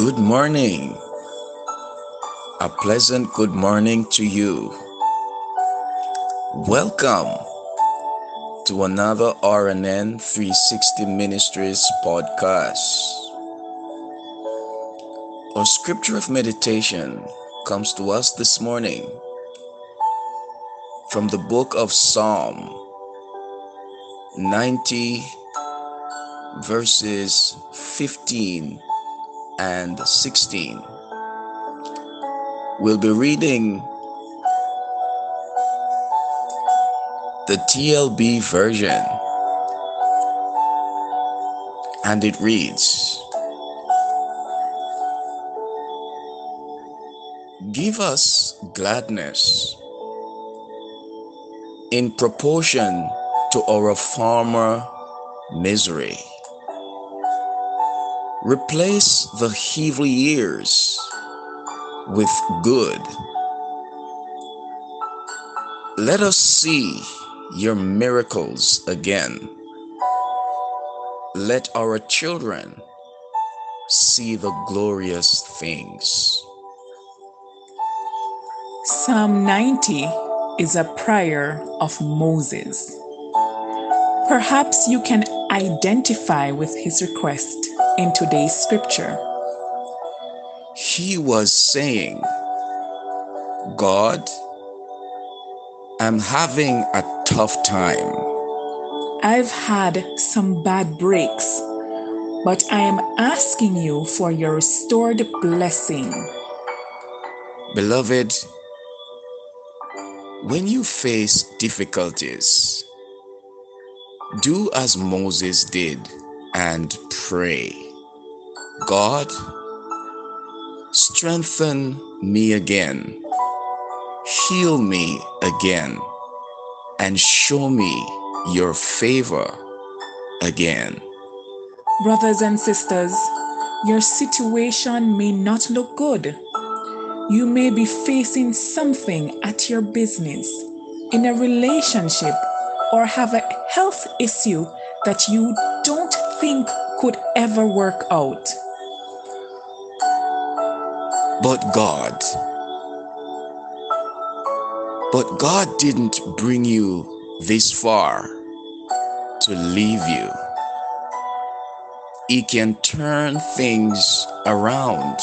Good morning. A pleasant good morning to you. Welcome to another RNN 360 Ministries podcast. Our scripture of meditation comes to us this morning from the book of Psalm 90, verses 15 and 16. We'll be reading the TLB version, and it reads Give us gladness in proportion to our former misery. Replace the heavy years with good. Let us see your miracles again. Let our children see the glorious things. Psalm 90 is a prayer of Moses. Perhaps you can identify with his request in today's scripture. He was saying, God, I'm having a tough time. I've had some bad breaks, but I am asking you for your restored blessing. Beloved, when you face difficulties, do as Moses did and pray. God, strengthen me again, heal me again, and show me your favor again. Brothers and sisters, your situation may not look good. You may be facing something at your business, in a relationship, or have a health issue that you don't think could ever work out. But God, but God didn't bring you this far to leave you. He can turn things around,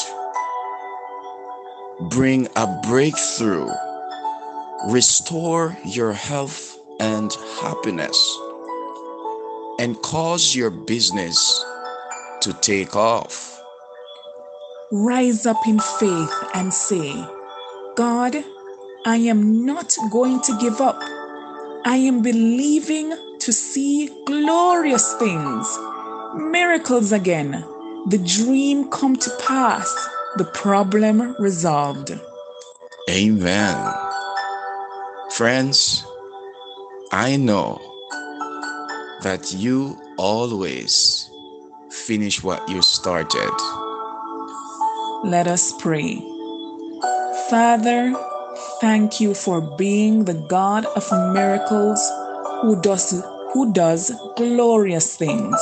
bring a breakthrough, restore your health and happiness, and cause your business to take off. Rise up in faith and say, God, I am not going to give up. I am believing to see glorious things, miracles again, the dream come to pass, the problem resolved. Amen. Friends, I know that you always finish what you started. Let us pray. Father, thank you for being the God of miracles who does who does glorious things.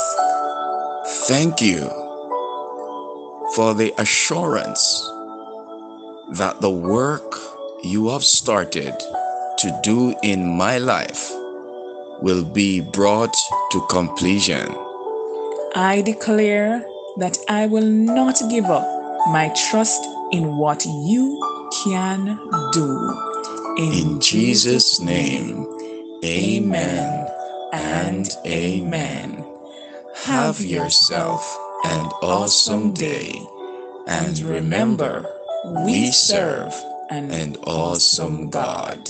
Thank you for the assurance that the work you have started to do in my life will be brought to completion. I declare that I will not give up my trust in what you can do. In Jesus' name, amen and amen. Have yourself an awesome day. And remember, we serve an awesome God.